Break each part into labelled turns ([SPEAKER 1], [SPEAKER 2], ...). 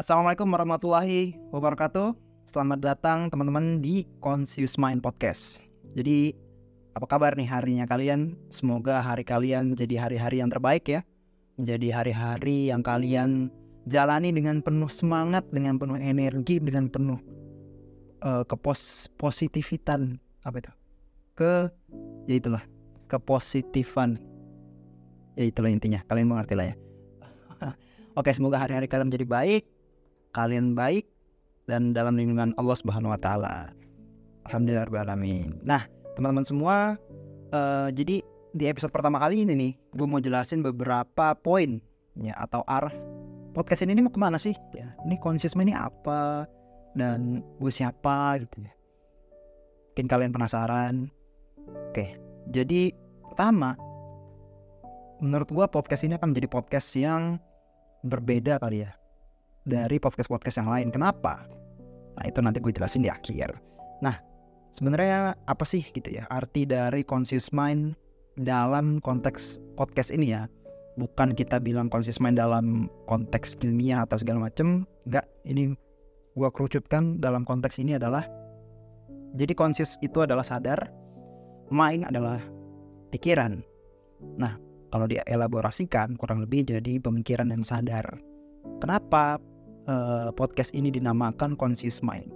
[SPEAKER 1] Assalamualaikum warahmatullahi wabarakatuh. Selamat datang teman-teman di Conscious Mind Podcast. Jadi apa kabar nih harinya kalian? Semoga hari kalian menjadi hari-hari yang terbaik ya. Menjadi hari-hari yang kalian jalani dengan penuh semangat, dengan penuh energi, dengan penuh uh, kepos positifitan apa itu? Ke ya itulah kepositifan. Ya itulah intinya. Kalian mengerti lah ya. Oke, semoga hari-hari kalian menjadi baik, kalian baik dan dalam lindungan Allah Subhanahu wa taala. Alhamdulillahirobbilalamin. Nah, teman-teman semua, uh, jadi di episode pertama kali ini nih, gue mau jelasin beberapa poin ya atau arah podcast ini, ini mau ke mana sih? Ya, ini konsisten ini apa dan gue siapa gitu ya. Mungkin kalian penasaran. Oke, jadi pertama, menurut gue podcast ini akan menjadi podcast yang berbeda kali ya dari podcast-podcast yang lain. Kenapa? Nah itu nanti gue jelasin di akhir. Nah sebenarnya apa sih gitu ya arti dari conscious mind dalam konteks podcast ini ya? Bukan kita bilang conscious mind dalam konteks ilmiah atau segala macem. Enggak, ini gue kerucutkan dalam konteks ini adalah jadi conscious itu adalah sadar, mind adalah pikiran. Nah, kalau dielaborasikan kurang lebih jadi pemikiran yang sadar. Kenapa uh, podcast ini dinamakan conscious mind.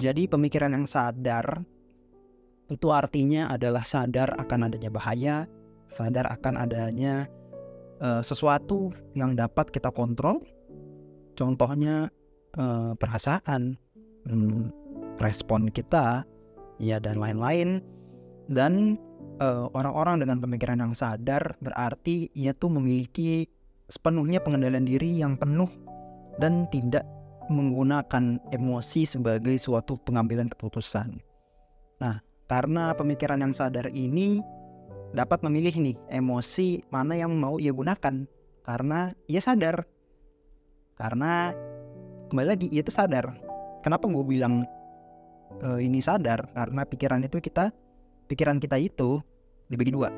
[SPEAKER 1] Jadi pemikiran yang sadar itu artinya adalah sadar akan adanya bahaya, sadar akan adanya uh, sesuatu yang dapat kita kontrol. Contohnya uh, perasaan, hmm, respon kita, ya dan lain-lain. Dan orang-orang uh, dengan pemikiran yang sadar berarti ia tuh memiliki sepenuhnya pengendalian diri yang penuh dan tidak menggunakan emosi sebagai suatu pengambilan keputusan. Nah, karena pemikiran yang sadar ini dapat memilih nih emosi mana yang mau ia gunakan karena ia sadar. Karena kembali lagi ia itu sadar. Kenapa gue bilang e, ini sadar? Karena pikiran itu kita pikiran kita itu dibagi dua.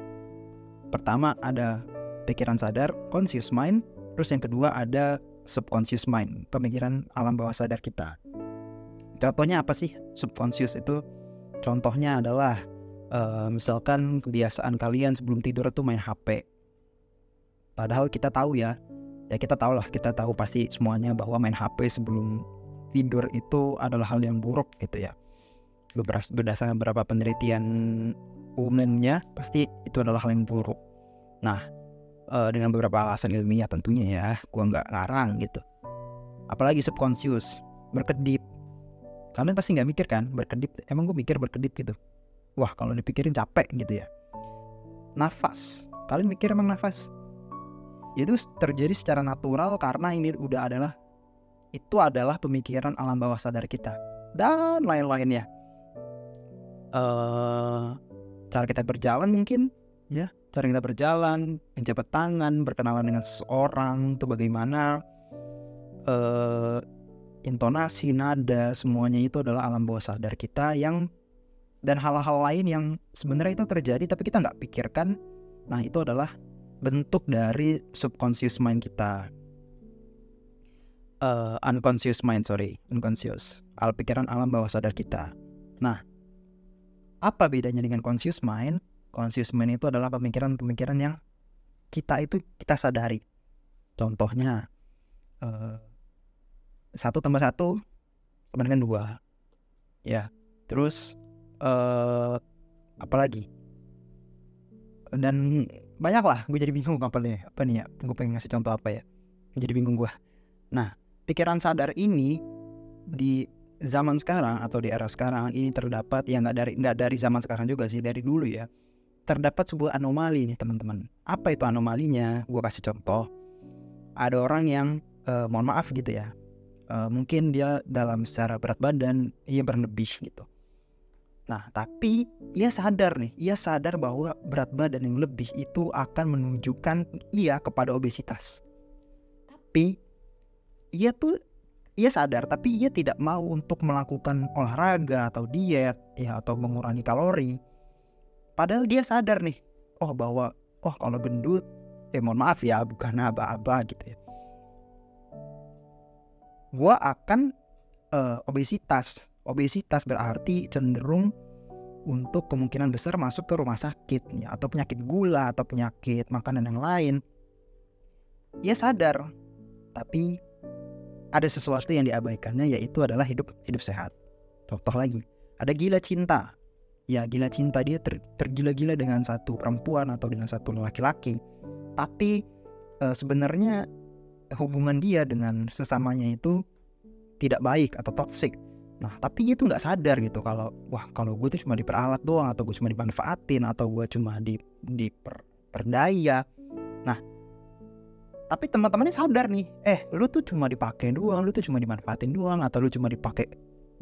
[SPEAKER 1] Pertama ada pikiran sadar, conscious mind. Terus yang kedua ada subconscious mind, pemikiran alam bawah sadar kita. Contohnya apa sih subconscious itu? Contohnya adalah uh, misalkan kebiasaan kalian sebelum tidur itu main HP. Padahal kita tahu ya, ya kita tahu lah, kita tahu pasti semuanya bahwa main HP sebelum tidur itu adalah hal yang buruk gitu ya. Berdasarkan beberapa penelitian umumnya pasti itu adalah hal yang buruk. Nah, uh, dengan beberapa alasan ilmiah tentunya ya gue nggak ngarang gitu. Apalagi subconscious berkedip. Kalian pasti nggak mikir kan berkedip emang gue mikir berkedip gitu. Wah kalau dipikirin capek gitu ya. Nafas kalian mikir emang nafas? Itu terjadi secara natural karena ini udah adalah itu adalah pemikiran alam bawah sadar kita dan lain-lainnya. Uh, cara kita berjalan mungkin ya cara kita berjalan, menjabat tangan, berkenalan dengan seseorang, itu bagaimana uh, intonasi, nada, semuanya itu adalah alam bawah sadar kita yang dan hal-hal lain yang sebenarnya itu terjadi tapi kita nggak pikirkan. Nah itu adalah bentuk dari subconscious mind kita. Uh, unconscious mind sorry, unconscious. Al pikiran alam bawah sadar kita. Nah, apa bedanya dengan conscious mind? Conscious mind itu adalah pemikiran-pemikiran yang kita itu kita sadari. Contohnya uh, satu tambah satu sama dengan dua, ya. Terus uh, apa lagi? Dan banyak lah. Gue jadi bingung apa nih? Apa nih ya? Gue pengen ngasih contoh apa ya? Jadi bingung gue. Nah, pikiran sadar ini di zaman sekarang atau di era sekarang ini terdapat ya nggak dari nggak dari zaman sekarang juga sih dari dulu ya terdapat sebuah anomali nih teman-teman. Apa itu anomalinya? Gue kasih contoh. Ada orang yang uh, mohon maaf gitu ya. Uh, mungkin dia dalam secara berat badan ia berlebih gitu. Nah, tapi ia sadar nih, ia sadar bahwa berat badan yang lebih itu akan menunjukkan ia kepada obesitas. Tapi ia tuh ia sadar tapi ia tidak mau untuk melakukan olahraga atau diet ya atau mengurangi kalori Padahal dia sadar nih, oh bahwa oh kalau gendut, eh mohon maaf ya bukan aba-aba gitu ya. gue akan uh, obesitas obesitas berarti cenderung untuk kemungkinan besar masuk ke rumah sakit ya, atau penyakit gula atau penyakit makanan yang lain. Ia sadar, tapi ada sesuatu yang diabaikannya yaitu adalah hidup hidup sehat. Contoh lagi, ada gila cinta. Ya gila cinta dia ter, tergila-gila dengan satu perempuan atau dengan satu laki-laki. Tapi e, sebenarnya hubungan dia dengan sesamanya itu tidak baik atau toxic Nah tapi dia tuh nggak sadar gitu kalau wah kalau gue tuh cuma diperalat doang atau gue cuma dimanfaatin atau gue cuma di diperdaya. Nah tapi teman-temannya sadar nih, eh lu tuh cuma dipakai doang, lu tuh cuma dimanfaatin doang atau lu cuma dipakai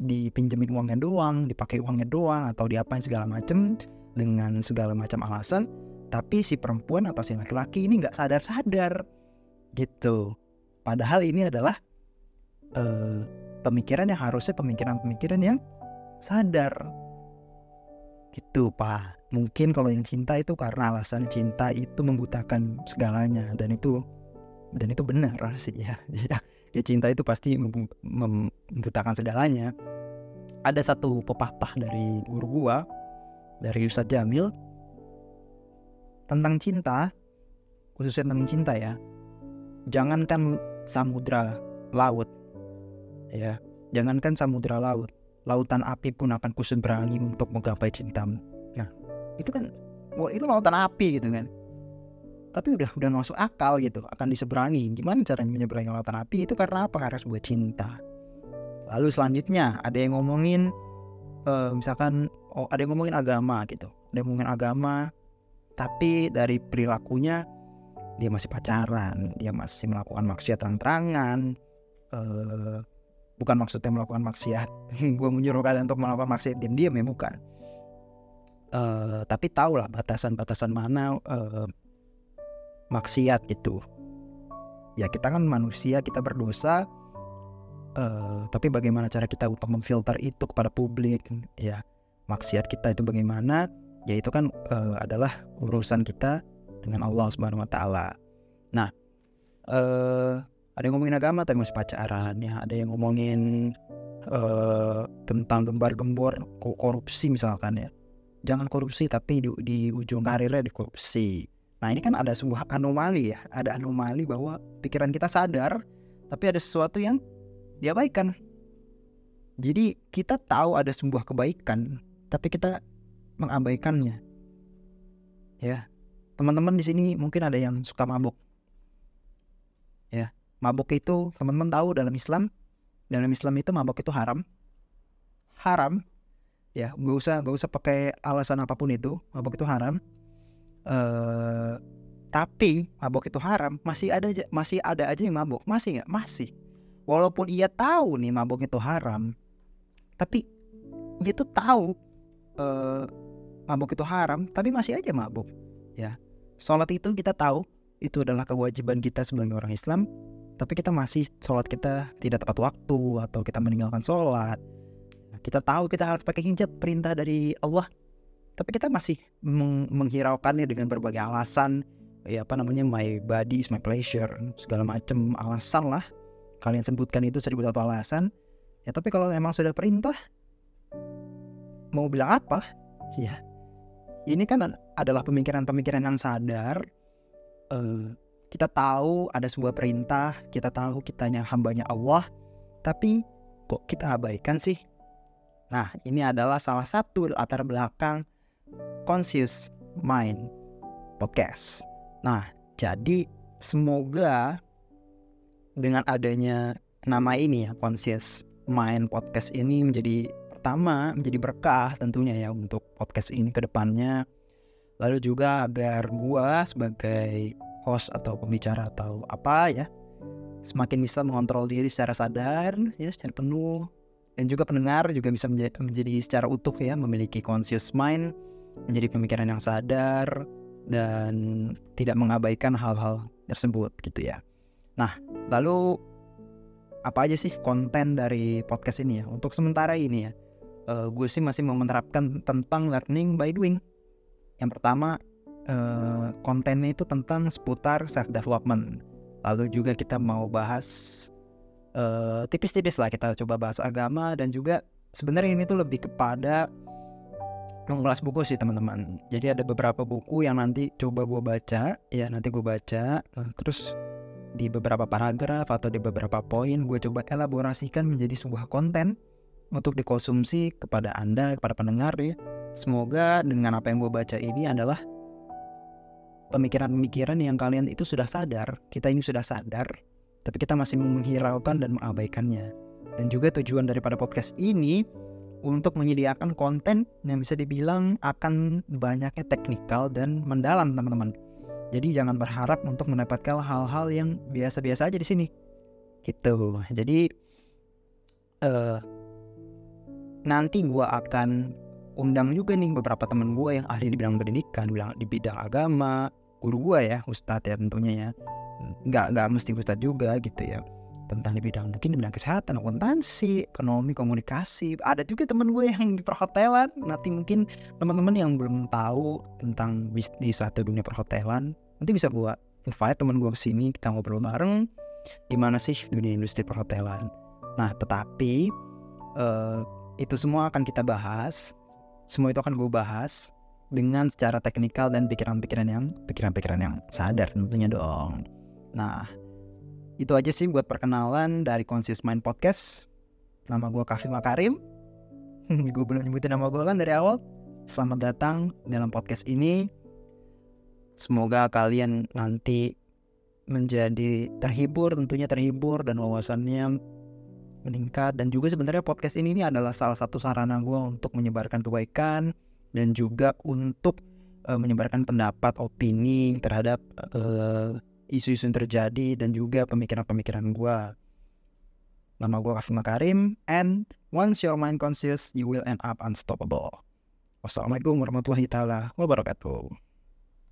[SPEAKER 1] dipinjemin uangnya doang, dipakai uangnya doang atau diapain segala macem dengan segala macam alasan. Tapi si perempuan atau si laki-laki ini nggak sadar-sadar gitu. Padahal ini adalah uh, pemikiran yang harusnya pemikiran-pemikiran yang sadar gitu pak mungkin kalau yang cinta itu karena alasan cinta itu membutakan segalanya dan itu dan itu benar sih ya ya, cinta itu pasti membutakan segalanya. Ada satu pepatah dari guru gua dari Ustadz Jamil tentang cinta khususnya tentang cinta ya. Jangankan samudra laut ya jangankan samudera laut lautan api pun akan kuseberangi untuk menggapai cintamu. Nah itu kan itu lautan api gitu kan tapi udah udah masuk akal gitu akan diseberangi. Gimana cara menyeberangi lautan api? Itu karena apa? Karena sebuah cinta. Lalu selanjutnya ada yang ngomongin uh, misalkan oh ada yang ngomongin agama gitu. Ada yang ngomongin agama tapi dari perilakunya dia masih pacaran. Dia masih melakukan maksiat terang-terangan. Uh, bukan maksudnya melakukan maksiat. Gue menyuruh kalian untuk melakukan maksiat diam-diam ya bukan. Uh, tapi tahu lah batasan-batasan mana uh, maksiat gitu ya kita kan manusia kita berdosa uh, tapi bagaimana cara kita untuk memfilter itu kepada publik? Ya maksiat kita itu bagaimana? Ya itu kan uh, adalah urusan kita dengan Allah Subhanahu Wa Taala. Nah uh, ada yang ngomongin agama tapi masih pacaran. Ya ada yang ngomongin uh, tentang gembar-gembor korupsi misalkan ya. Jangan korupsi tapi di, di ujung karirnya dikorupsi nah ini kan ada sebuah anomali ya ada anomali bahwa pikiran kita sadar tapi ada sesuatu yang diabaikan. Jadi kita tahu ada sebuah kebaikan tapi kita mengabaikannya. Ya teman-teman di sini mungkin ada yang suka mabuk ya mabuk itu teman-teman tahu dalam Islam dalam Islam itu mabuk itu haram. Haram ya nggak usah nggak usah pakai alasan apa pun itu mabuk itu haram uh, tapi mabuk itu haram masih ada masih ada aja yang mabuk masih nggak? Masih. Walaupun ia tahu nih mabuk itu haram tapi dia tuh tahu uh, mabuk itu haram tapi masih aja mabuk ya. Sholat itu kita tahu itu adalah kewajiban kita sebagai orang Islam tapi kita masih sholat kita tidak tepat waktu atau kita meninggalkan sholat. Kita tahu kita harus pakai hijab perintah dari Allah tapi kita masih meng menghiraukannya dengan berbagai alasan. Ya apa namanya my body is my pleasure segala macam alasan lah. Kalian sebutkan itu seribu satu alasan. Ya tapi kalau memang sudah perintah mau bilang apa? Ya ini kan adalah pemikiran-pemikiran yang sadar. Uh, kita tahu ada sebuah perintah, kita tahu kitanya hambanya Allah, tapi kok kita abaikan sih? Nah, ini adalah salah satu latar belakang Conscious Mind Podcast. Nah, jadi semoga dengan adanya nama ini ya, Conscious Mind Podcast ini menjadi pertama, menjadi berkah tentunya ya untuk podcast ini ke depannya. Lalu juga agar gua sebagai host atau pembicara atau apa ya semakin bisa mengontrol diri secara sadar ya secara penuh dan juga pendengar juga bisa menjadi, menjadi secara utuh ya memiliki conscious mind menjadi pemikiran yang sadar dan tidak mengabaikan hal-hal tersebut gitu ya. Nah lalu apa aja sih konten dari podcast ini ya? Untuk sementara ini ya uh, gue sih masih mau menerapkan tentang learning by doing. Yang pertama uh, kontennya itu tentang seputar self development. Lalu juga kita mau bahas uh, tipis-tipis lah kita coba bahas agama dan juga sebenarnya ini tuh lebih kepada mengulas buku sih teman-teman. Jadi ada beberapa buku yang nanti coba gue baca, ya nanti gue baca, terus di beberapa paragraf atau di beberapa poin gue coba elaborasikan menjadi sebuah konten untuk dikonsumsi kepada anda, kepada pendengar ya. Semoga dengan apa yang gue baca ini adalah pemikiran-pemikiran yang kalian itu sudah sadar, kita ini sudah sadar, tapi kita masih menghiraukan dan mengabaikannya. Dan juga tujuan daripada podcast ini untuk menyediakan konten yang bisa dibilang akan banyaknya teknikal dan mendalam teman-teman. Jadi jangan berharap untuk mendapatkan hal-hal yang biasa-biasa aja di sini. Gitu. Jadi uh, nanti gue akan undang juga nih beberapa teman gue yang ahli di bidang pendidikan, di bidang agama, guru gue ya, ustadz ya tentunya ya. Nggak nggak mesti ustadz juga gitu ya tentang di bidang mungkin di bidang kesehatan, akuntansi, ekonomi, komunikasi. Ada juga teman gue yang di perhotelan. Nanti mungkin teman-teman yang belum tahu tentang bisnis atau dunia perhotelan, nanti bisa gue invite teman gue ke sini kita ngobrol bareng gimana sih dunia industri perhotelan. Nah, tetapi uh, itu semua akan kita bahas. Semua itu akan gue bahas dengan secara teknikal dan pikiran-pikiran yang pikiran-pikiran yang sadar tentunya dong. Nah, itu aja sih buat perkenalan dari Conscious Mind Podcast. Nama gue Kafi Makarim. gue belum nyebutin nama gue kan dari awal. Selamat datang dalam podcast ini. Semoga kalian nanti menjadi terhibur, tentunya terhibur dan wawasannya meningkat dan juga sebenarnya podcast ini, ini adalah salah satu sarana gue untuk menyebarkan kebaikan dan juga untuk uh, menyebarkan pendapat opini terhadap uh, isu-isu yang terjadi dan juga pemikiran-pemikiran gue. Nama gue Kafim Makarim, and once your mind conscious, you will end up unstoppable. Wassalamualaikum warahmatullahi taala wabarakatuh.